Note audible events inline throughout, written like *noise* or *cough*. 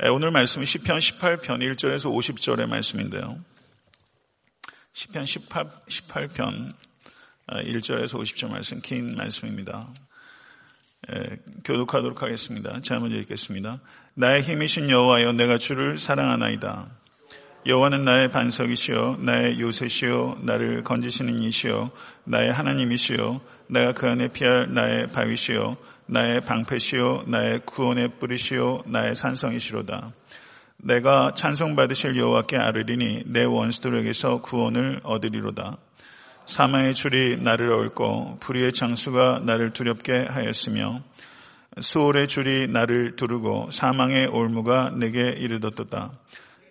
오늘 말씀은 시편 18편 1절에서 50절의 말씀인데요. 시편 18, 18편 1절에서 50절 말씀 긴 말씀입니다. 교독하도록 하겠습니다. 제가 먼저 읽겠습니다. 나의 힘이신 여호와여 내가 주를 사랑하나이다. 여호와는 나의 반석이시요 나의 요새시요 나를 건지시는 이시요 나의 하나님이시요 내가 그 안에 피할 나의 바위시요 나의 방패시요 나의 구원의 뿌리시요 나의 산성이시로다. 내가 찬송받으실 여호와께 아르리니 내 원수들에게서 구원을 얻으리로다. 사망의 줄이 나를 얽고 불의의 장수가 나를 두렵게 하였으며 수월의 줄이 나를 두르고 사망의 올무가 내게 이르렀도다.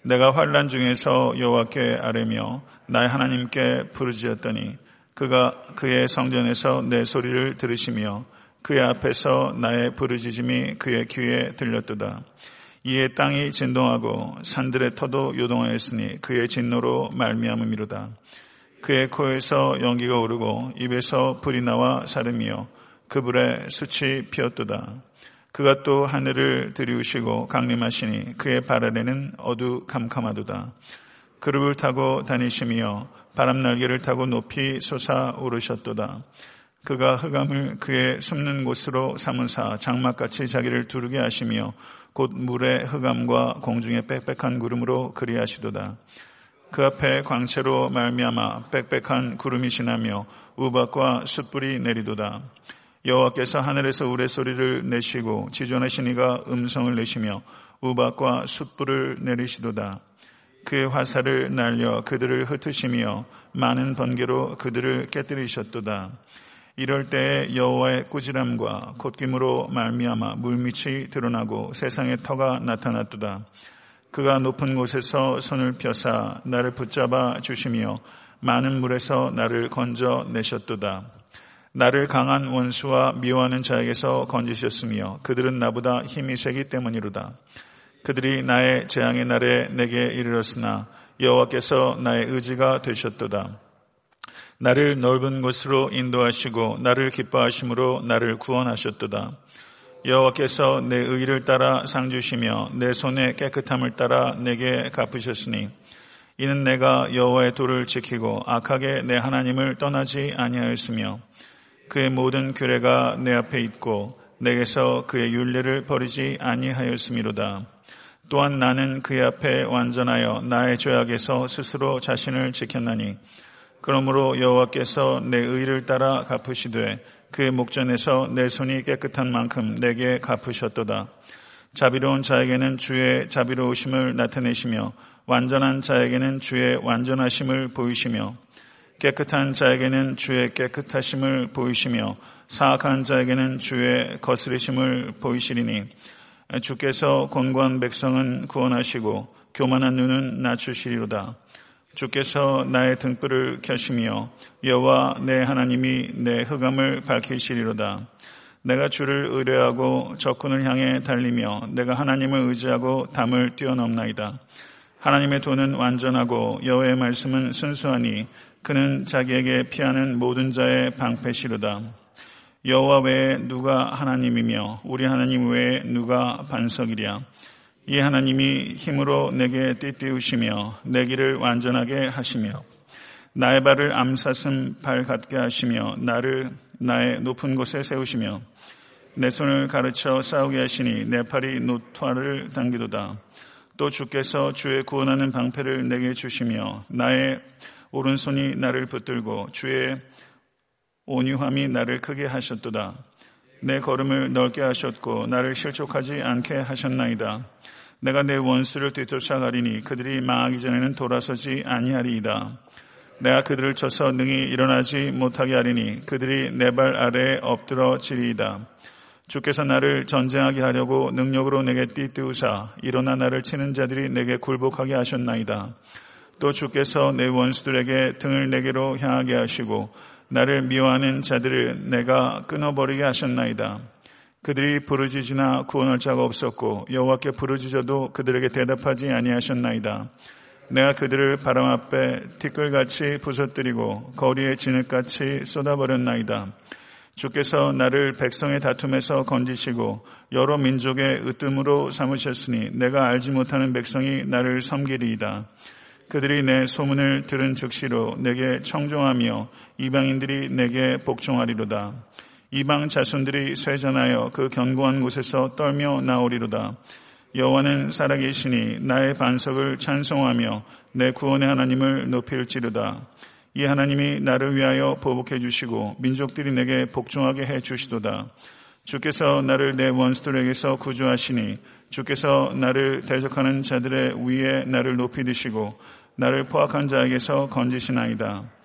내가 환란 중에서 여호와께 아뢰며 나의 하나님께 부르짖었더니 그가 그의 성전에서 내 소리를 들으시며 그의 앞에서 나의 부르짖음이 그의 귀에 들렸도다. 이에 땅이 진동하고 산들의 터도 요동하였으니 그의 진노로 말미암음이로다. 그의 코에서 연기가 오르고 입에서 불이 나와 사름이요 그 불에 숯이 피었도다. 그가 또 하늘을 들이우시고 강림하시니 그의 발 아래는 어두캄캄하도다. 그룹을 타고 다니시며 바람 날개를 타고 높이 솟아 오르셨도다. 그가 흑암을 그의 숨는 곳으로 삼으사 장막같이 자기를 두르게 하시며 곧 물의 흑암과 공중의 빽빽한 구름으로 그리하시도다. 그 앞에 광채로 말미암아 빽빽한 구름이 지나며 우박과 숯불이 내리도다. 여호와께서 하늘에서 우레소리를 내시고 지존하신 이가 음성을 내시며 우박과 숯불을 내리시도다. 그의 화살을 날려 그들을 흩으시며 많은 번개로 그들을 깨뜨리셨도다. 이럴 때 여호와의 꾸지람과 콧김으로 말미암아 물밑이 드러나고 세상의 터가 나타났도다. 그가 높은 곳에서 손을 펴사 나를 붙잡아 주시며 많은 물에서 나를 건져 내셨도다. 나를 강한 원수와 미워하는 자에게서 건지셨으며 그들은 나보다 힘이 세기 때문이로다. 그들이 나의 재앙의 날에 내게 이르렀으나 여호와께서 나의 의지가 되셨도다. 나를 넓은 곳으로 인도하시고 나를 기뻐하심으로 나를 구원하셨도다. 여호와께서 내 의를 따라 상 주시며 내 손의 깨끗함을 따라 내게 갚으셨으니 이는 내가 여호와의 도를 지키고 악하게 내 하나님을 떠나지 아니하였으며 그의 모든 규례가 내 앞에 있고 내게서 그의 윤례를 버리지 아니하였음이로다. 또한 나는 그의 앞에 완전하여 나의 죄악에서 스스로 자신을 지켰나니 그러므로 여호와께서 내 의를 따라 갚으시되 그의 목전에서 내 손이 깨끗한 만큼 내게 갚으셨도다. 자비로운 자에게는 주의 자비로우심을 나타내시며 완전한 자에게는 주의 완전하심을 보이시며 깨끗한 자에게는 주의 깨끗하심을 보이시며 사악한 자에게는 주의 거스리심을 보이시리니 주께서 권고한 백성은 구원하시고 교만한 눈은 낮추시리로다. 주께서 나의 등불을 켜시며 여호와 내 하나님이 내 흑암을 밝히시리로다. 내가 주를 의뢰하고 적군을 향해 달리며 내가 하나님을 의지하고 담을 뛰어넘나이다. 하나님의 도는 완전하고 여호의 말씀은 순수하니 그는 자기에게 피하는 모든 자의 방패시로다. 여호와 외에 누가 하나님이며 우리 하나님 외에 누가 반석이랴. 이 하나님이 힘으로 내게 띠띠우시며 내 길을 완전하게 하시며 나의 발을 암사슴 발 같게 하시며 나를 나의 높은 곳에 세우시며 내 손을 가르쳐 싸우게 하시니 내 팔이 노토화를 당기도다. 또 주께서 주의 구원하는 방패를 내게 주시며 나의 오른손이 나를 붙들고 주의 온유함이 나를 크게 하셨도다. 내 걸음을 넓게 하셨고 나를 실족하지 않게 하셨나이다. 내가 내 원수를 뒤쫓아가리니 그들이 망하기 전에는 돌아서지 아니하리이다. 내가 그들을 쳐서 능히 일어나지 못하게 하리니 그들이 내 발 아래에 엎드러지리이다. 주께서 나를 전쟁하게 하려고 능력으로 내게 띠띠우사 일어나 나를 치는 자들이 내게 굴복하게 하셨나이다. 또 주께서 내 원수들에게 등을 내게로 향하게 하시고 나를 미워하는 자들을 내가 끊어버리게 하셨나이다. 그들이 부르짖으나 구원할 자가 없었고 여호와께 부르짖어도 그들에게 대답하지 아니하셨나이다. 내가 그들을 바람 앞에 티끌같이 부서뜨리고 거리에 진흙같이 쏟아버렸나이다. 주께서 나를 백성의 다툼에서 건지시고 여러 민족의 으뜸으로 삼으셨으니 내가 알지 못하는 백성이 나를 섬기리이다. 그들이 내 소문을 들은 즉시로 내게 청종하며 이방인들이 내게 복종하리로다. 이방 자손들이 쇠전하여 그 견고한 곳에서 떨며 나오리로다. 여호와는 살아계시니 나의 반석을 찬송하며 내 구원의 하나님을 높일지로다. 이 하나님이 나를 위하여 보복해 주시고 민족들이 내게 복종하게 해 주시도다. 주께서 나를 내 원수들에게서 구조하시니 주께서 나를 대적하는 자들의 위에 나를 높이 드시고 나를 포악한 자에게서 건지시나이다.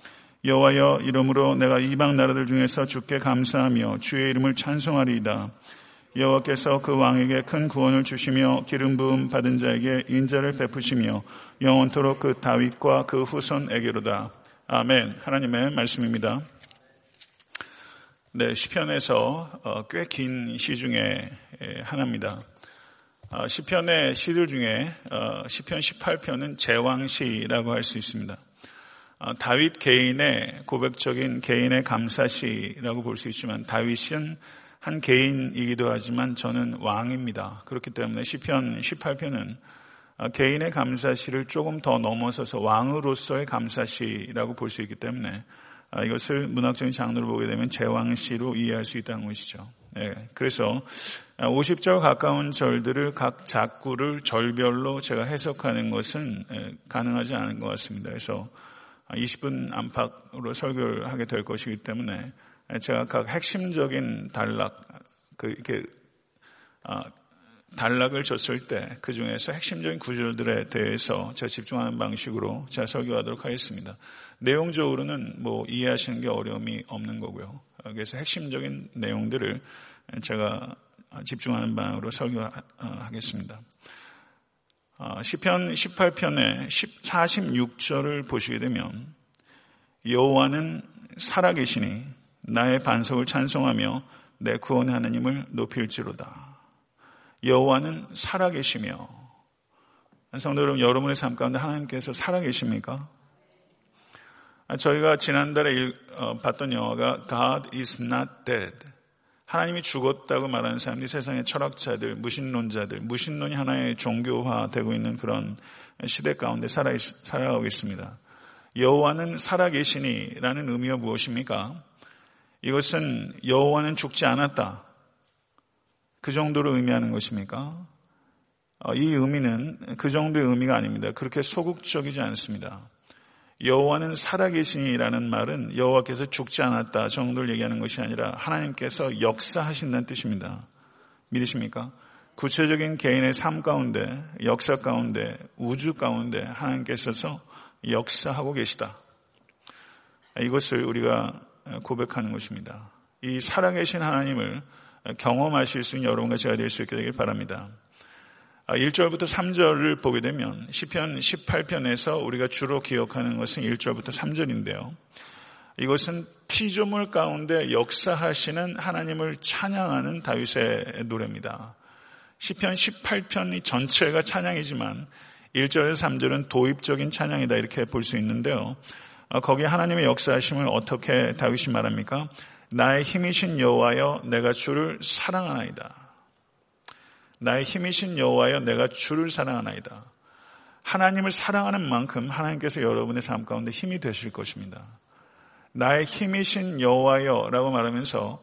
여호와여 이름으로 내가 이방 나라들 중에서 주께 감사하며 주의 이름을 찬송하리이다. 여호와께서 그 왕에게 큰 구원을 주시며 기름 부음 받은 자에게 인자를 베푸시며 영원토록 그 다윗과 그 후손에게로다. 아멘. 하나님의 말씀입니다. 네, 시편에서 어, 꽤긴 시 중에 하나입니다. 어, 시편의 시들 중에 어, 시편 18편은 제왕시라고 할 수 있습니다. 다윗 개인의 고백적인 개인의 감사시라고 볼 수 있지만 다윗은 한 개인이기도 하지만 저는 왕입니다. 그렇기 때문에 시편 18편은 개인의 감사시를 조금 더 넘어서서 왕으로서의 감사시라고 볼 수 있기 때문에 이것을 문학적인 장르로 보게 되면 제왕시로 이해할 수 있다는 것이죠. 네, 그래서 50절 가까운 절들을 각 작구를 절별로 제가 해석하는 것은 가능하지 않은 것 같습니다. 그래서 20분 안팎으로 설교를 하게 될 것이기 때문에 제가 각 핵심적인 단락, 그, 이렇게, 아, 단락을 줬을 때 그 중에서 핵심적인 구절들에 대해서 제가 집중하는 방식으로 제가 설교하도록 하겠습니다. 내용적으로는 뭐 이해하시는 게 어려움이 없는 거고요. 그래서 핵심적인 내용들을 제가 집중하는 방으로 설교하겠습니다. 아, 시편 18편의 46절을 보시게 되면 여호와는 살아계시니 나의 반석을 찬송하며 내 구원의 하나님을 높일지로다. 여호와는 살아계시며 성도 여러분 여러분의 삶 가운데 하나님께서 살아계십니까? 저희가 지난달에 어, 봤던 영화가 God is not dead. 하나님이 죽었다고 말하는 사람들이 세상의 철학자들, 무신론자들, 무신론이 하나의 종교화되고 있는 그런 시대 가운데 살아, 살아가고 있습니다. 여호와는 살아계시니라는 의미가 무엇입니까? 이것은 여호와는 죽지 않았다. 그 정도로 의미하는 것입니까? 어, 이 의미는 그 정도의 의미가 아닙니다. 그렇게 소극적이지 않습니다. 여호와는 살아계시니라는 말은 여호와께서 죽지 않았다 정도를 얘기하는 것이 아니라 하나님께서 역사하신다는 뜻입니다. 믿으십니까? 구체적인 개인의 삶 가운데, 역사 가운데, 우주 가운데 하나님께서 역사하고 계시다. 이것을 우리가 고백하는 것입니다. 이 살아계신 하나님을 경험하실 수 있는 여러분과 제가 될 수 있게 되길 바랍니다. 1절부터 아, 3절을 보게 되면 시편 18편에서 우리가 주로 기억하는 것은 1절부터 3절인데요. 이것은 피조물 가운데 역사하시는 하나님을 찬양하는 다윗의 노래입니다. 시편 18편이 전체가 찬양이지만 1절에서 3절은 도입적인 찬양이다 이렇게 볼 수 있는데요. 어, 거기에 하나님의 역사하심을 어떻게 다윗이 말합니까? 나의 힘이신 여호와여 내가 주를 사랑하나이다. 나의 힘이신 여호와여 내가 주를 사랑하나이다. 하나님을 사랑하는 만큼 하나님께서 여러분의 삶 가운데 힘이 되실 것입니다. 나의 힘이신 여호와여라고 말하면서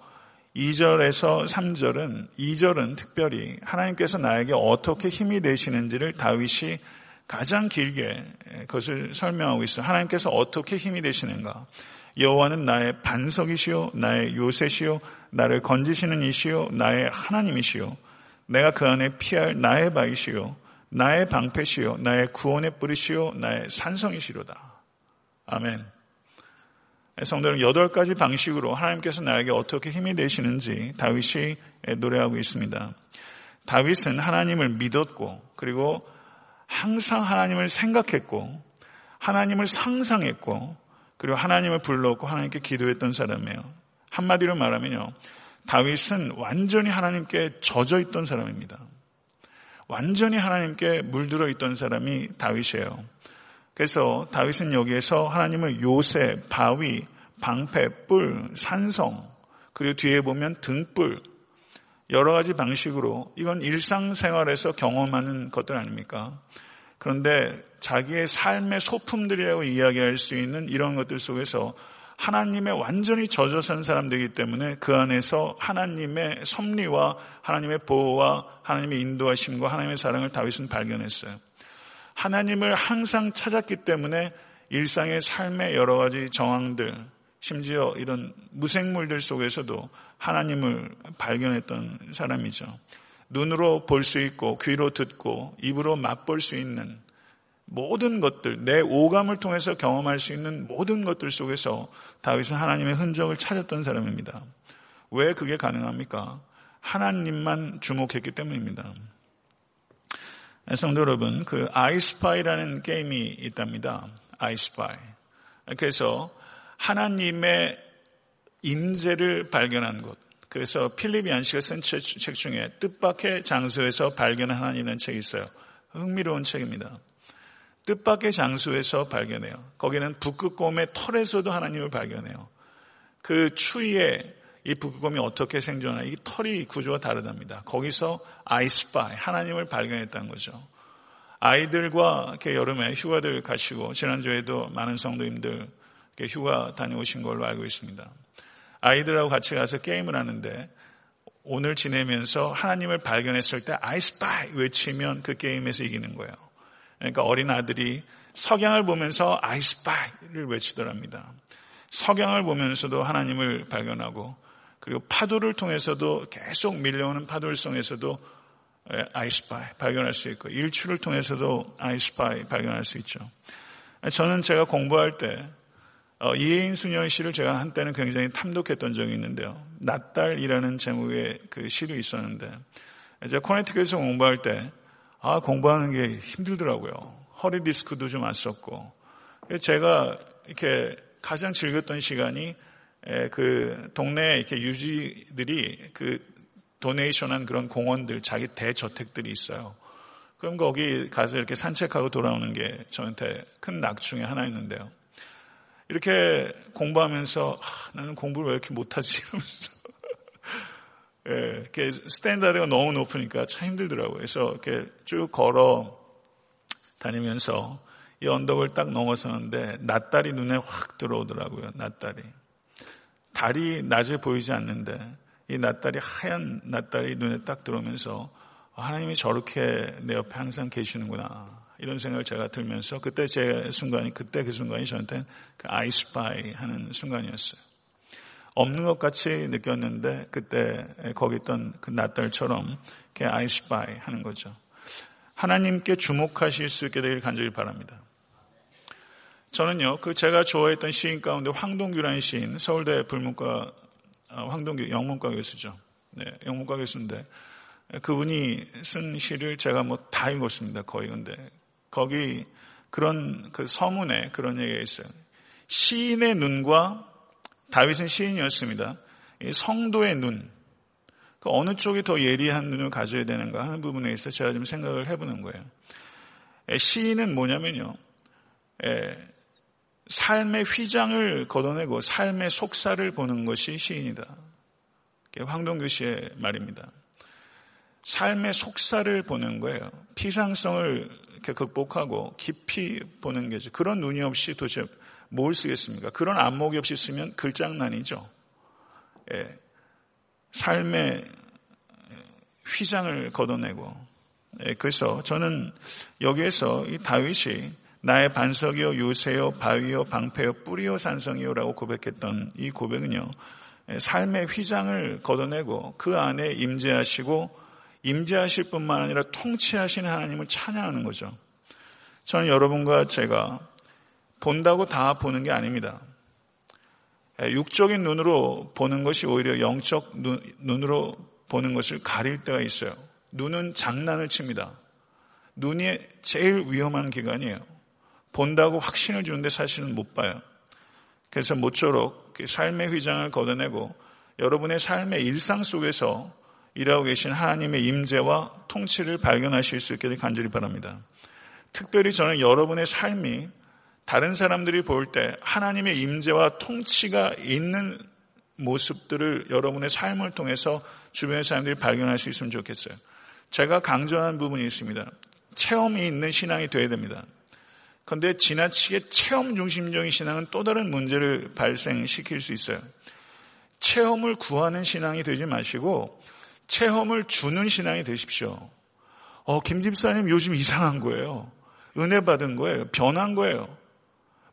2절에서 3절은 2절은 특별히 하나님께서 나에게 어떻게 힘이 되시는지를 다윗이 가장 길게 그것을 설명하고 있어요. 하나님께서 어떻게 힘이 되시는가? 여호와는 나의 반석이시요, 나의 요새시요, 나를 건지시는 이시요, 나의 하나님이시요. 내가 그 안에 피할 나의 바이시요, 나의 방패시요, 나의 구원의 뿌리시요, 나의 산성이시로다. 아멘. 성도는 여덟 가지 방식으로 하나님께서 나에게 어떻게 힘이 되시는지 다윗이 노래하고 있습니다. 다윗은 하나님을 믿었고 그리고 항상 하나님을 생각했고 하나님을 상상했고 그리고 하나님을 불렀고 하나님께 기도했던 사람이에요. 한마디로 말하면요. 다윗은 완전히 하나님께 젖어 있던 사람입니다. 완전히 하나님께 물들어 있던 사람이 다윗이에요. 그래서 다윗은 여기에서 하나님을 요새, 바위, 방패, 뿔, 산성, 그리고 뒤에 보면 등불, 여러 가지 방식으로 이건 일상생활에서 경험하는 것들 아닙니까? 그런데 자기의 삶의 소품들이라고 이야기할 수 있는 이런 것들 속에서 하나님의 완전히 젖어 산 사람들이기 때문에 그 안에서 하나님의 섭리와 하나님의 보호와 하나님의 인도하심과 하나님의 사랑을 다윗은 발견했어요. 하나님을 항상 찾았기 때문에 일상의 삶의 여러 가지 정황들, 심지어 이런 무생물들 속에서도 하나님을 발견했던 사람이죠. 눈으로 볼 수 있고 귀로 듣고 입으로 맛볼 수 있는 모든 것들, 내 오감을 통해서 경험할 수 있는 모든 것들 속에서 다윗은 하나님의 흔적을 찾았던 사람입니다. 왜 그게 가능합니까? 하나님만 주목했기 때문입니다. 성도 여러분, 그 아이스파이라는 게임이 있답니다. 아이스파이. 그래서 하나님의 임재를 발견한 곳. 그래서 필립 얀시가 쓴 책 중에 뜻밖의 장소에서 발견한 하나님이라는 책이 있어요. 흥미로운 책입니다. 뜻밖의 장소에서 발견해요. 거기는 북극곰의 털에서도 하나님을 발견해요. 그 추위에 이 북극곰이 어떻게 생존하나 이 털이 구조가 다르답니다. 거기서 아이스파이 하나님을 발견했다는 거죠. 아이들과 이렇게 여름에 휴가들 가시고 지난주에도 많은 성도님들 휴가 다녀오신 걸로 알고 있습니다. 아이들하고 같이 가서 게임을 하는데 오늘 지내면서 하나님을 발견했을 때 아이스파이 외치면 그 게임에서 이기는 거예요. 그러니까 어린 아들이 석양을 보면서 아이스파이를 외치더랍니다. 석양을 보면서도 하나님을 발견하고 그리고 파도를 통해서도 계속 밀려오는 파도를 통해서도 아이스파이 발견할 수 있고 일출을 통해서도 아이스파이 발견할 수 있죠. 저는 제가 공부할 때 어, 이혜인 수녀의 시를 제가 한때는 굉장히 탐독했던 적이 있는데요. 낫달이라는 제목의 그 시도 있었는데 제가 코네티켓에서 공부할 때 아, 공부하는 게 힘들더라고요. 허리 디스크도 좀 왔었고. 제가 이렇게 가장 즐겼던 시간이 그 동네 이렇게 유지들이 그 donation한 그런 공원들, 자기 대저택들이 있어요. 그럼 거기 가서 이렇게 산책하고 돌아오는 게 저한테 큰 낙 중에 하나였는데요. 이렇게 공부하면서 아, 나는 공부를 왜 이렇게 못하지? *laughs* 이러면서 예, 이렇게 standard가 너무 높으니까 참 힘들더라고요. 그래서 이렇게 쭉 걸어 다니면서 이 언덕을 딱 넘어서는데 낮달이 눈에 확 들어오더라고요. 낮달이. 달이 낮에 보이지 않는데 이 낫달이 하얀 낫달이 눈에 딱 들어오면서 하나님이 저렇게 내 옆에 항상 계시는구나. 이런 생각을 제가 들면서 그때 제 순간이 그때 그 순간이 저한테 그 아이스파이 하는 순간이었어요. 없는 것 같이 느꼈는데 그때 거기 있던 그 낫달처럼 아이스바이 하는 거죠. 하나님께 주목하실 수 있게 되길 간절히 바랍니다. 저는요, 그 제가 좋아했던 시인 가운데 황동규라는 시인, 서울대 불문과, 어, 황동규 영문과 교수죠. 네, 영문과 교수인데, 그분이 쓴 시를 제가 뭐 다 읽었습니다. 거의 근데. 거기 그런 그 서문에 그런 얘기가 있어요. 시인의 눈과 다윗은 시인이었습니다. 성도의 눈, 그 어느 쪽이 더 예리한 눈을 가져야 되는가 하는 부분에 있어 제가 좀 생각을 해보는 거예요. 시인은 뭐냐면요. 삶의 휘장을 걷어내고 삶의 속살을 보는 것이 시인이다. 황동규 씨의 말입니다. 삶의 속살을 보는 거예요. 피상성을 극복하고 깊이 보는 게죠. 그런 눈이 없이 도대체 뭘 쓰겠습니까? 그런 안목이 없이 쓰면 글장난이죠. 예, 삶의 휘장을 걷어내고 예, 그래서 저는 여기에서 이 다윗이 나의 반석이요 요새요 바위요 방패요 뿌리요 산성이요라고 고백했던 이 고백은요 예, 삶의 휘장을 걷어내고 그 안에 임재하시고 임재하실 뿐만 아니라 통치하시는 하나님을 찬양하는 거죠. 저는 여러분과 제가 본다고 다 보는 게 아닙니다. 예, 육적인 눈으로 보는 것이 오히려 영적 눈, 으로 보는 것을 가릴 때가 있어요. 눈은 장난을 칩니다. 눈이 제일 위험한 기간이에요. 본다고 확신을 주는데 사실은 못 봐요. 그래서 모쪼록 그 삶의 휘장을 걷어내고 여러분의 삶의 일상 속에서 일하고 계신 하나님의 임재와 통치를 발견하실 수 있게 간절히 바랍니다. 특별히 저는 여러분의 삶이 다른 사람들이 볼 때 하나님의 임재와 통치가 있는 모습들을 여러분의 삶을 통해서 주변의 사람들이 발견할 수 있으면 좋겠어요. 제가 강조하는 부분이 있습니다. 체험이 있는 신앙이 되어야 됩니다. 그런데 지나치게 체험 중심적인 신앙은 또 다른 문제를 발생시킬 수 있어요. 체험을 구하는 신앙이 되지 마시고 체험을 주는 신앙이 되십시오. 어, 김 집사님 요즘 이상한 거예요. 은혜 받은 거예요. 변한 거예요.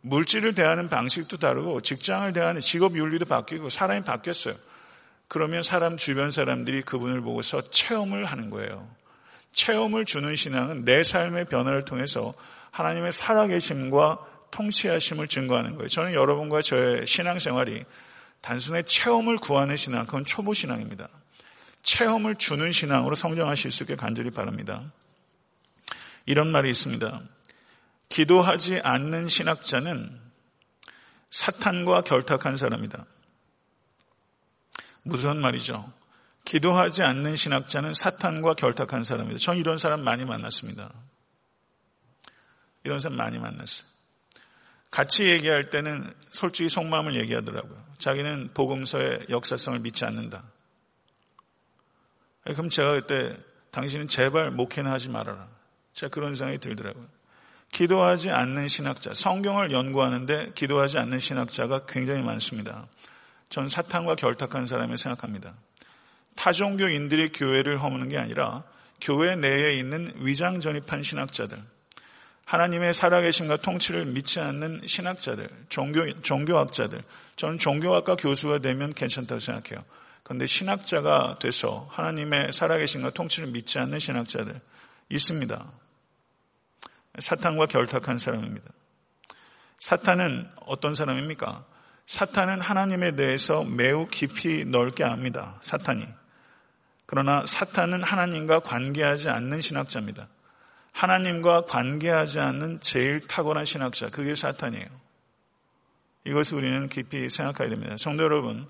물질을 대하는 방식도 다르고 직장을 대하는 직업 윤리도 바뀌고 사람이 바뀌었어요. 그러면 사람 주변 사람들이 그분을 보고서 체험을 하는 거예요. 체험을 주는 신앙은 내 삶의 변화를 통해서 하나님의 살아계심과 통치하심을 증거하는 거예요. 저는 여러분과 저의 신앙생활이 단순히 체험을 구하는 신앙, 그건 초보 신앙입니다. 체험을 주는 신앙으로 성장하실 수 있게 간절히 바랍니다. 이런 말이 있습니다. 기도하지 않는 신학자는 사탄과 결탁한 사람이다. 무슨 말이죠? 기도하지 않는 신학자는 사탄과 결탁한 사람이다. 전 이런 사람 많이 만났습니다. 이런 사람 많이 만났어요. 같이 얘기할 때는 솔직히 속마음을 얘기하더라고요. 자기는 복음서의 역사성을 믿지 않는다. 그럼 제가 그때 당신은 제발 목회나 하지 말아라. 제가 그런 생각이 들더라고요. 기도하지 않는 신학자, 성경을 연구하는데 기도하지 않는 신학자가 굉장히 많습니다. 전 사탄과 결탁한 사람을 생각합니다. 타종교인들이 교회를 허무는 게 아니라 교회 내에 있는 위장 전입한 신학자들, 하나님의 살아계심과 통치를 믿지 않는 신학자들, 종교, 종교학자들, 저는 종교학과 교수가 되면 괜찮다고 생각해요. 그런데 신학자가 돼서 하나님의 살아계심과 통치를 믿지 않는 신학자들 있습니다. 사탄과 결탁한 사람입니다. 사탄은 어떤 사람입니까? 사탄은 하나님에 대해서 매우 깊이 넓게 압니다. 사탄이. 그러나 사탄은 하나님과 관계하지 않는 신학자입니다. 하나님과 관계하지 않는 제일 탁월한 신학자, 그게 사탄이에요. 이것을 우리는 깊이 생각해야 됩니다. 성도 여러분,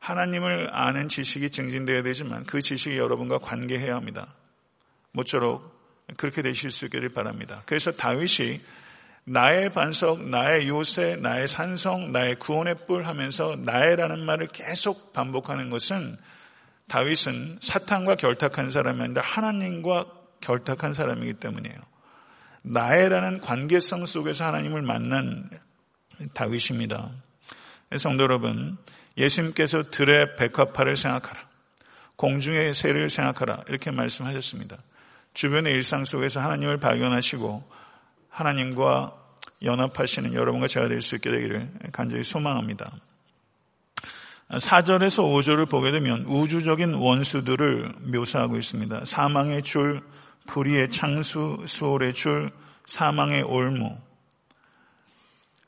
하나님을 아는 지식이 증진되어야 되지만 그 지식이 여러분과 관계해야 합니다. 모쪼록 그렇게 되실 수 있기를 바랍니다. 그래서 다윗이 나의 반석, 나의 요새, 나의 산성, 나의 구원의 뿔 하면서 나의라는 말을 계속 반복하는 것은 다윗은 사탄과 결탁한 사람이 아니라 하나님과 결탁한 사람이기 때문이에요. 나의라는 관계성 속에서 하나님을 만난 다윗입니다. 성도 여러분, 예수님께서 들의 백합화를 생각하라. 공중의 새를 생각하라. 이렇게 말씀하셨습니다. 주변의 일상 속에서 하나님을 발견하시고 하나님과 연합하시는 여러분과 제가 될 수 있게 되기를 간절히 소망합니다. 4절에서 5절을 보게 되면 우주적인 원수들을 묘사하고 있습니다. 사망의 줄, 불의의 창수, 수월의 줄, 사망의 올무,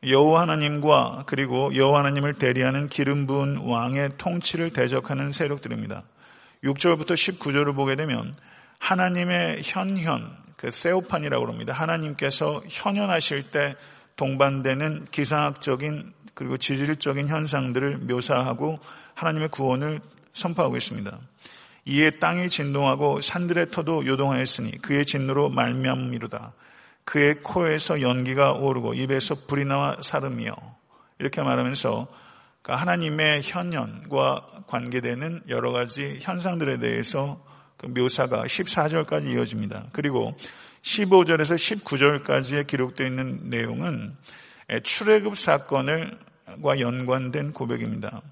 여호와 하나님과 그리고 여호와 하나님을 대리하는 기름 부은 왕의 통치를 대적하는 세력들입니다. 6절부터 19절을 보게 되면 하나님의 현현, 그 세오판이라고 합니다. 하나님께서 현현하실 때 동반되는 기상학적인 그리고 지질적인 현상들을 묘사하고 하나님의 구원을 선포하고 있습니다. 이에 땅이 진동하고 산들의 터도 요동하였으니 그의 진노로 말미암이로다. 그의 코에서 연기가 오르고 입에서 불이 나와 사름이요. 이렇게 말하면서 그 하나님의 현현과 관계되는 여러 가지 현상들에 대해서 그 묘사가 14절까지 이어집니다. 그리고 15절에서 19절까지에 기록되어 있는 내용은 출애굽 사건과 연관된 고백입니다.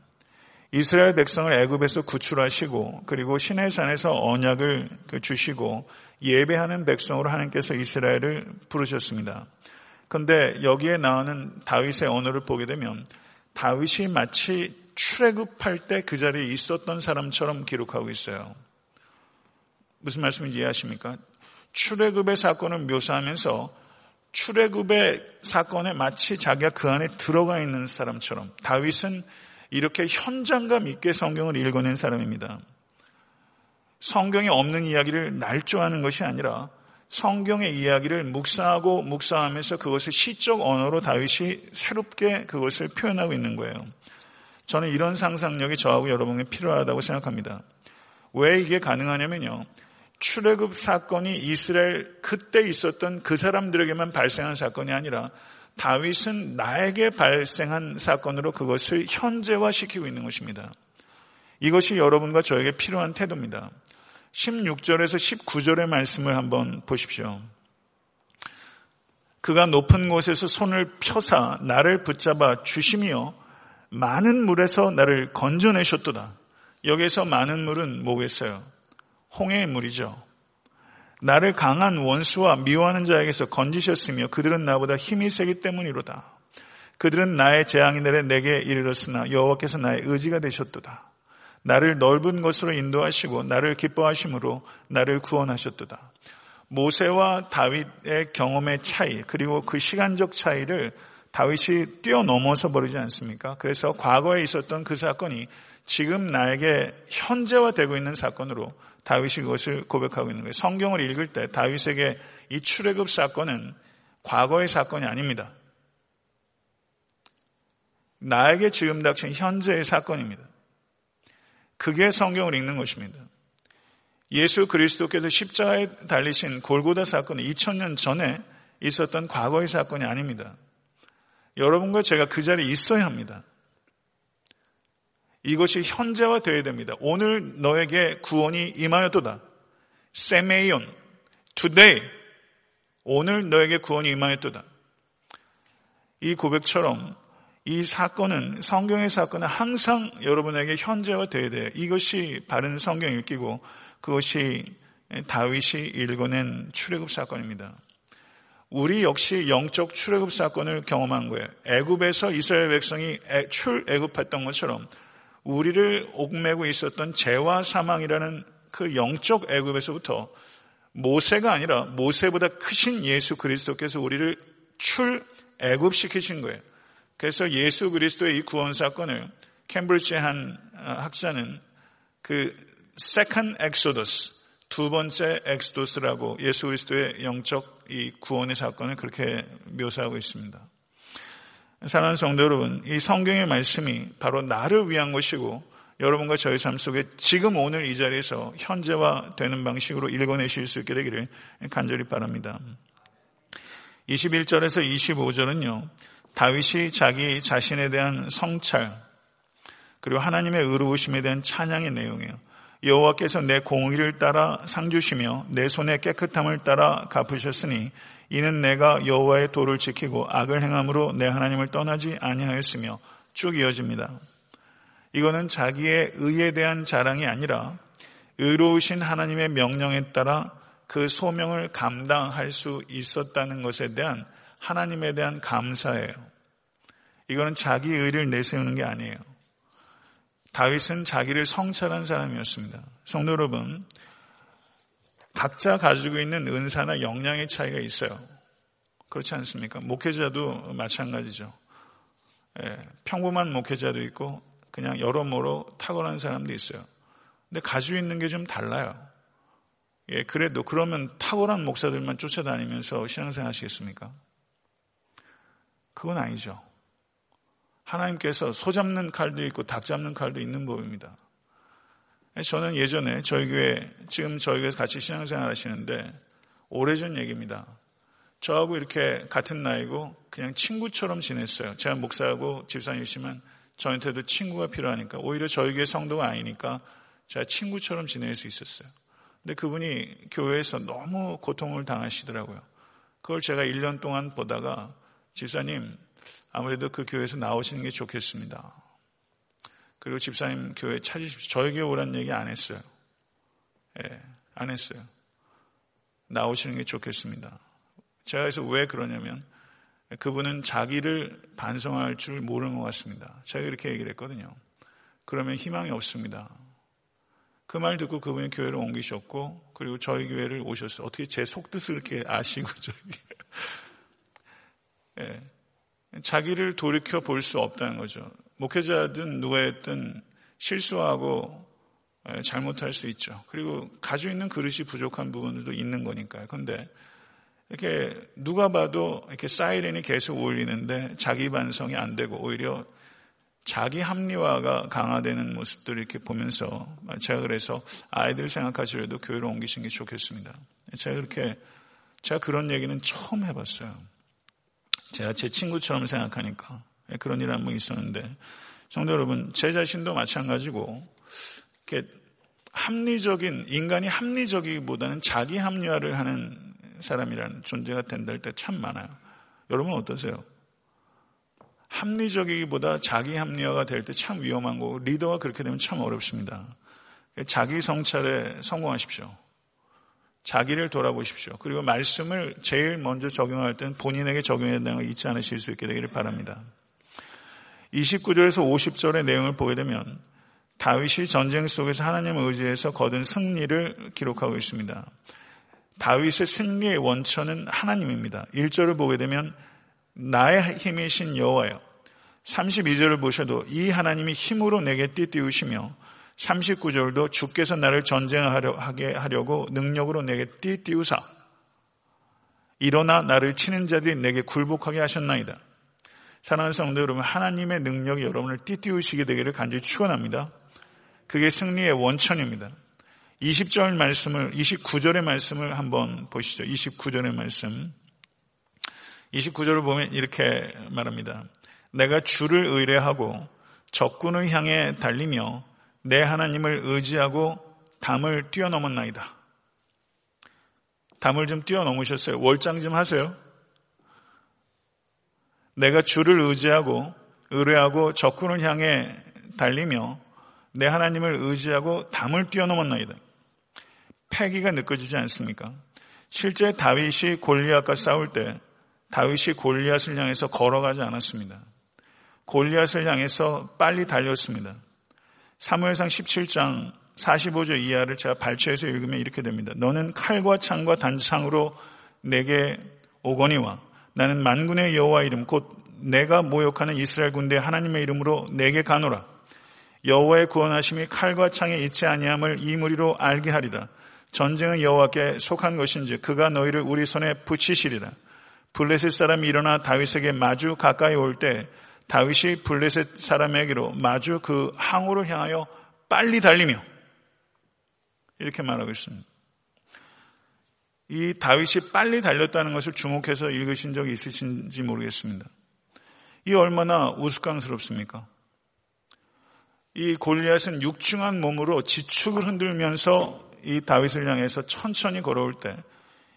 이스라엘 백성을 애굽에서 구출하시고 그리고 시내산에서 언약을 그 주시고 예배하는 백성으로 하나님께서 이스라엘을 부르셨습니다. 그런데 여기에 나오는 다윗의 언어를 보게 되면 다윗이 마치 출애굽할 때 그 자리에 있었던 사람처럼 기록하고 있어요. 무슨 말씀인지 이해하십니까? 출애굽의 사건을 묘사하면서 출애굽의 사건에 마치 자기가 그 안에 들어가 있는 사람처럼 다윗은 이렇게 현장감 있게 성경을 읽어낸 사람입니다. 성경에 없는 이야기를 날조하는 것이 아니라 성경의 이야기를 묵상하고 묵상하면서 그것을 시적 언어로 다윗이 새롭게 그것을 표현하고 있는 거예요. 저는 이런 상상력이 저하고 여러분에 필요하다고 생각합니다. 왜 이게 가능하냐면요. 출애굽 사건이 이스라엘 그때 있었던 그 사람들에게만 발생한 사건이 아니라 다윗은 나에게 발생한 사건으로 그것을 현재화시키고 있는 것입니다. 이것이 여러분과 저에게 필요한 태도입니다. 16절에서 19절의 말씀을 한번 보십시오. 그가 높은 곳에서 손을 펴사 나를 붙잡아 주시며 많은 물에서 나를 건져내셨도다. 여기서 많은 물은 뭐겠어요? 홍해의 물이죠. 나를 강한 원수와 미워하는 자에게서 건지셨으며 그들은 나보다 힘이 세기 때문이로다. 그들은 나의 재앙이 내려 내게 이르렀으나 여호와께서 나의 의지가 되셨도다. 나를 넓은 곳으로 인도하시고 나를 기뻐하심으로 나를 구원하셨도다. 모세와 다윗의 경험의 차이 그리고 그 시간적 차이를 다윗이 뛰어넘어서 버리지 않습니까? 그래서 과거에 있었던 그 사건이 지금 나에게 현재화되고 있는 사건으로 다윗이 그것을 고백하고 있는 거예요. 성경을 읽을 때 다윗에게 이 출애굽 사건은 과거의 사건이 아닙니다. 나에게 지금 닥친 현재의 사건입니다. 그게 성경을 읽는 것입니다. 예수 그리스도께서 십자가에 달리신 골고다 사건은 2000년 전에 있었던 과거의 사건이 아닙니다. 여러분과 제가 그 자리에 있어야 합니다. 이것이 현재화 되어야 됩니다. 오늘 너에게 구원이 임하였도다. 세메이온, today. 오늘 너에게 구원이 임하였도다. 이 고백처럼 이 사건은 성경의 사건은 항상 여러분에게 현재화 되어야 돼요. 이것이 바른 성경 읽기고 그것이 다윗이 읽어낸 출애굽 사건입니다. 우리 역시 영적 출애굽 사건을 경험한 거예요. 애굽에서 이스라엘 백성이 출애굽했던 것처럼 우리를 옭매고 있었던 죄와 사망이라는 그 영적 애굽에서부터 모세가 아니라 모세보다 크신 예수 그리스도께서 우리를 출 애굽시키신 거예요. 그래서 예수 그리스도의 이 구원 사건을 캠브리지의 한 어, 학자는 그 second exodus 두 번째 exodus라고 예수 그리스도의 영적 이 구원의 사건을 그렇게 묘사하고 있습니다. 사랑하는 성도 여러분, 이 성경의 말씀이 바로 나를 위한 것이고 여러분과 저희 삶 속에 지금 오늘 이 자리에서 현재화 되는 방식으로 읽어내실 수 있게 되기를 간절히 바랍니다. 21절에서 25절은요. 다윗이 자기 자신에 대한 성찰 그리고 하나님의 의로우심에 대한 찬양의 내용이에요. 여호와께서 내 공의를 따라 상 주시며 내 손의 깨끗함을 따라 갚으셨으니 이는 내가 여호와의 도를 지키고 악을 행함으로 내 하나님을 떠나지 아니하였으며 쭉 이어집니다. 이거는 자기의 의에 대한 자랑이 아니라 의로우신 하나님의 명령에 따라 그 소명을 감당할 수 있었다는 것에 대한 하나님에 대한 감사예요. 이거는 자기 의를 내세우는 게 아니에요. 다윗은 자기를 성찰한 사람이었습니다. 성도 여러분, 각자 가지고 있는 은사나 역량의 차이가 있어요. 그렇지 않습니까? 목회자도 마찬가지죠. 예, 평범한 목회자도 있고 그냥 여러모로 탁월한 사람도 있어요. 근데 가지고 있는 게 좀 달라요. 예, 그래도 그러면 탁월한 목사들만 쫓아다니면서 신앙생활 하시겠습니까? 그건 아니죠. 하나님께서 소 잡는 칼도 있고 닭 잡는 칼도 있는 법입니다. 저는 예전에 저희 교회, 지금 저희 교회에서 같이 신앙생활 하시는데 오래전 얘기입니다. 저하고 이렇게 같은 나이고 그냥 친구처럼 지냈어요. 제가 목사하고 집사님이시면 저한테도 친구가 필요하니까 오히려 저희 교회 성도가 아니니까 제가 친구처럼 지낼 수 있었어요. 근데 그분이 교회에서 너무 고통을 당하시더라고요. 그걸 제가 1년 동안 보다가 집사님 아무래도 그 교회에서 나오시는 게 좋겠습니다. 그리고 집사님 교회 찾으십시오. 저희 교회 오라는 얘기 안 했어요. 예, 안 했어요. 나오시는 게 좋겠습니다. 제가 그래서 왜 그러냐면 그분은 자기를 반성할 줄 모르는 것 같습니다. 제가 이렇게 얘기를 했거든요. 그러면 희망이 없습니다. 그 말 듣고 그분이 교회를 옮기셨고 그리고 저희 교회를 오셨어요. 어떻게 제 속뜻을 이렇게 아시고 저기 *laughs* 예, 자기를 돌이켜 볼 수 없다는 거죠. 목회자든 누구였든 실수하고 예, 잘못할 수 있죠. 그리고 가지고 있는 그릇이 부족한 부분들도 있는 거니까요. 근데 이렇게 누가 봐도 이렇게 사이렌이 계속 울리는데 자기 반성이 안 되고 오히려 자기 합리화가 강화되는 모습들을 이렇게 보면서 제가 그래서 아이들 생각하시려도 교회로 옮기신 게 좋겠습니다. 제가 그렇게 제가 그런 얘기는 처음 해봤어요. 제가 제 친구처럼 생각하니까 그런 일 한 번 있었는데 성도 여러분 제 자신도 마찬가지고 이렇게 합리적인 인간이 합리적이기보다는 자기 합리화를 하는 사람이라는 존재가 된다 할 때 참 많아요. 여러분 어떠세요? 합리적이기보다 자기 합리화가 될 때 참 위험한 거고 리더가 그렇게 되면 참 어렵습니다. 자기 성찰에 성공하십시오. 자기를 돌아보십시오. 그리고 말씀을 제일 먼저 적용할 때는 본인에게 적용해야 되는 걸 잊지 않으실 수 있게 되기를 바랍니다. 29절에서 50절의 내용을 보게 되면 다윗이 전쟁 속에서 하나님을 의지해서 거둔 승리를 기록하고 있습니다. 다윗의 승리의 원천은 하나님입니다. 1절을 보게 되면 나의 힘이신 여호와여. 32절을 보셔도 이 하나님이 힘으로 내게 띠띠우시며 39절도 주께서 나를 전쟁하게 하려고 능력으로 내게 띠띠우사 일어나 나를 치는 자들이 내게 굴복하게 하셨나이다. 사랑하는 성도 여러분, 하나님의 능력이 여러분을 띠띠우시게 되기를 간절히 축원합니다. 그게 승리의 원천입니다. 20절 말씀을 29절의 말씀을 한번 보시죠. 29절의 말씀. 29절을 보면 이렇게 말합니다. 내가 주를 의뢰하고 적군을 향해 달리며 내 하나님을 의지하고 담을 뛰어넘었나이다. 담을 좀 뛰어넘으셨어요. 월장 좀 하세요. 내가 주를 의지하고 의뢰하고 적군을 향해 달리며 내 하나님을 의지하고 담을 뛰어넘었나이다. 패기가 느껴지지 않습니까? 실제 다윗이 골리앗과 싸울 때 다윗이 골리앗을 향해서 걸어가지 않았습니다. 골리앗을 향해서 빨리 달렸습니다. 사무엘상 17장 45절 이하를 제가 발췌해서 읽으면 이렇게 됩니다. 너는 칼과 창과 단창으로 내게 오거니와 나는 만군의 여호와 이름 곧 내가 모욕하는 이스라엘 군대 하나님의 이름으로 내게 가노라. 여호와의 구원하심이 칼과 창에 있지 아니함을 이 무리로 알게 하리라. 전쟁은 여호와께 속한 것인지 그가 너희를 우리 손에 붙이시리라. 블레셋 사람이 일어나 다윗에게 마주 가까이 올 때 다윗이 블레셋 사람에게로 마주 그 항우를 향하여 빨리 달리며 이렇게 말하고 있습니다. 이 다윗이 빨리 달렸다는 것을 주목해서 읽으신 적이 있으신지 모르겠습니다. 이 얼마나 우스꽝스럽습니까? 이 골리앗은 육중한 몸으로 지축을 흔들면서 이 다윗을 향해서 천천히 걸어올 때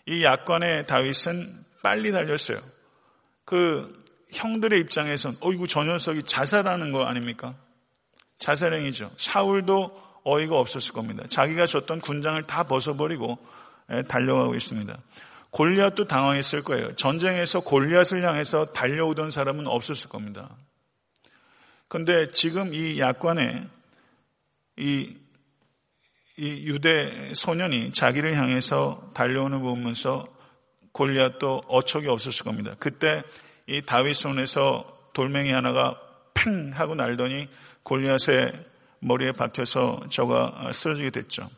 이 약관의 다윗은 빨리 달렸어요. 그 형들의 입장에선 어이구 저 녀석이 자살하는 거 아닙니까? 자살행위죠. 사울도 어이가 없었을 겁니다. 자기가 줬던 군장을 다 벗어버리고 달려가고 있습니다. 골리앗도 당황했을 거예요. 전쟁에서 골리앗을 향해서 달려오던 사람은 없었을 겁니다. 그런데 지금 이 약관에 이, 이 유대 소년이 자기를 향해서 달려오는 거 보면서 골리앗도 어처기 없었을 겁니다. 그때 이 다윗 손에서 돌멩이 하나가 팽 하고 날더니 골리앗의 머리에 박혀서 저가 쓰러지게 됐죠.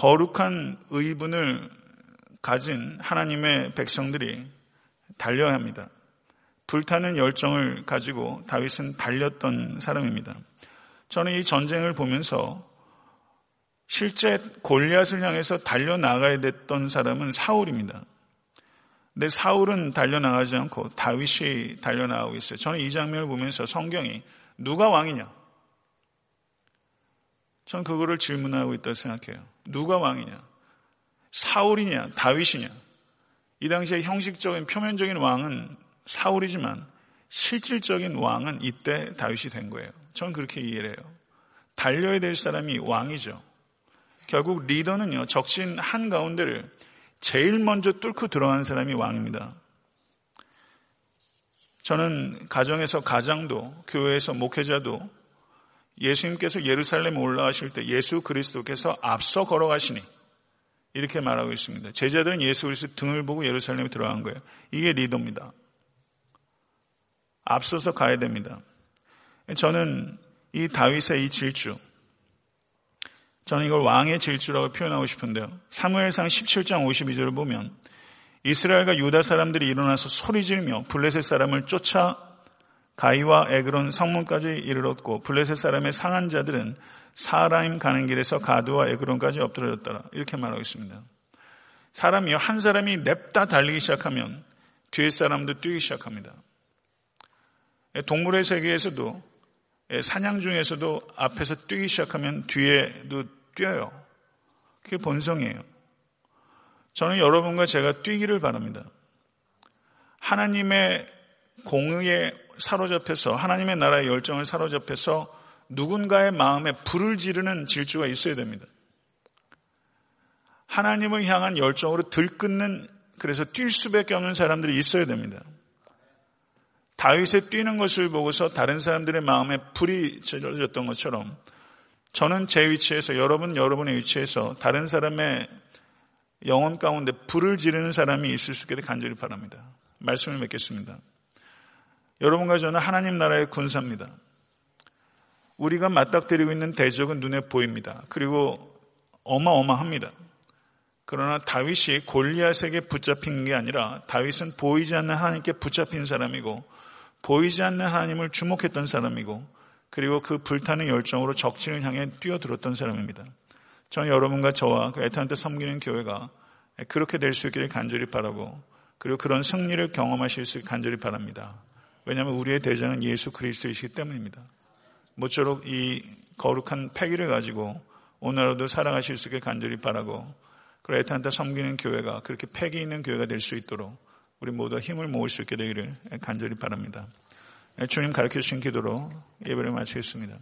거룩한 의분을 가진 하나님의 백성들이 달려야 합니다. 불타는 열정을 가지고 다윗은 달렸던 사람입니다. 저는 이 전쟁을 보면서 실제 골리앗을 향해서 달려나가야 됐던 사람은 사울입니다. 근데 사울은 달려나가지 않고 다윗이 달려나가고 있어요. 저는 이 장면을 보면서 성경이 누가 왕이냐? 저는 그거를 질문하고 있다고 생각해요. 누가 왕이냐? 사울이냐? 다윗이냐? 이 당시에 형식적인 표면적인 왕은 사울이지만 실질적인 왕은 이때 다윗이 된 거예요. 저는 그렇게 이해를 해요. 달려야 될 사람이 왕이죠. 결국 리더는요, 적신 한가운데를 제일 먼저 뚫고 들어가는 사람이 왕입니다. 저는 가정에서 가장도, 교회에서 목회자도 예수님께서 예루살렘에 올라가실 때 예수 그리스도께서 앞서 걸어가시니 이렇게 말하고 있습니다. 제자들은 예수 그리스도 등을 보고 예루살렘에 들어간 거예요. 이게 리더입니다. 앞서서 가야 됩니다. 저는 이 다윗의 이 질주, 저는 이걸 왕의 질주라고 표현하고 싶은데요. 사무엘상 17장 52절을 보면 이스라엘과 유다 사람들이 일어나서 소리 지르며 블레셋 사람을 쫓아 가이와 에그론 성문까지 이르렀고 블레셋 사람의 상한 자들은 사라임 가는 길에서 가드와 에그론까지 엎드려졌더라. 이렇게 말하고 있습니다. 사람이 한 사람이 냅다 달리기 시작하면 뒤에 사람도 뛰기 시작합니다. 동물의 세계에서도 사냥 중에서도 앞에서 뛰기 시작하면 뒤에도 뛰어요. 그게 본성이에요. 저는 여러분과 제가 뛰기를 바랍니다. 하나님의 공의에 사로잡혀서 하나님의 나라의 열정을 사로잡혀서 누군가의 마음에 불을 지르는 질주가 있어야 됩니다. 하나님을 향한 열정으로 들끓는 그래서 뛸 수밖에 없는 사람들이 있어야 됩니다. 다윗의 뛰는 것을 보고서 다른 사람들의 마음에 불이 질러졌던 것처럼 저는 제 위치에서 여러분 여러분의 위치에서 다른 사람의 영혼 가운데 불을 지르는 사람이 있을 수 있게 간절히 바랍니다. 말씀을 맺겠습니다. 여러분과 저는 하나님 나라의 군사입니다. 우리가 맞닥뜨리고 있는 대적은 눈에 보입니다. 그리고 어마어마합니다. 그러나 다윗이 골리앗에게 붙잡힌 게 아니라 다윗은 보이지 않는 하나님께 붙잡힌 사람이고 보이지 않는 하나님을 주목했던 사람이고 그리고 그 불타는 열정으로 적진을 향해 뛰어들었던 사람입니다. 저는 여러분과 저와 그 애타한테 섬기는 교회가 그렇게 될 수 있기를 간절히 바라고 그리고 그런 승리를 경험하실 수 있기를 간절히 바랍니다. 왜냐하면 우리의 대장은 예수 그리스도이시기 때문입니다. 모쪼록 이 거룩한 패기를 가지고 오늘도 살아가실 수 있게 간절히 바라고 그리고 애타한테 섬기는 교회가 그렇게 패기 있는 교회가 될 수 있도록 우리 모두 힘을 모을 수 있게 되기를 간절히 바랍니다. 주님 가르쳐 주신 기도로 예배를 마치겠습니다.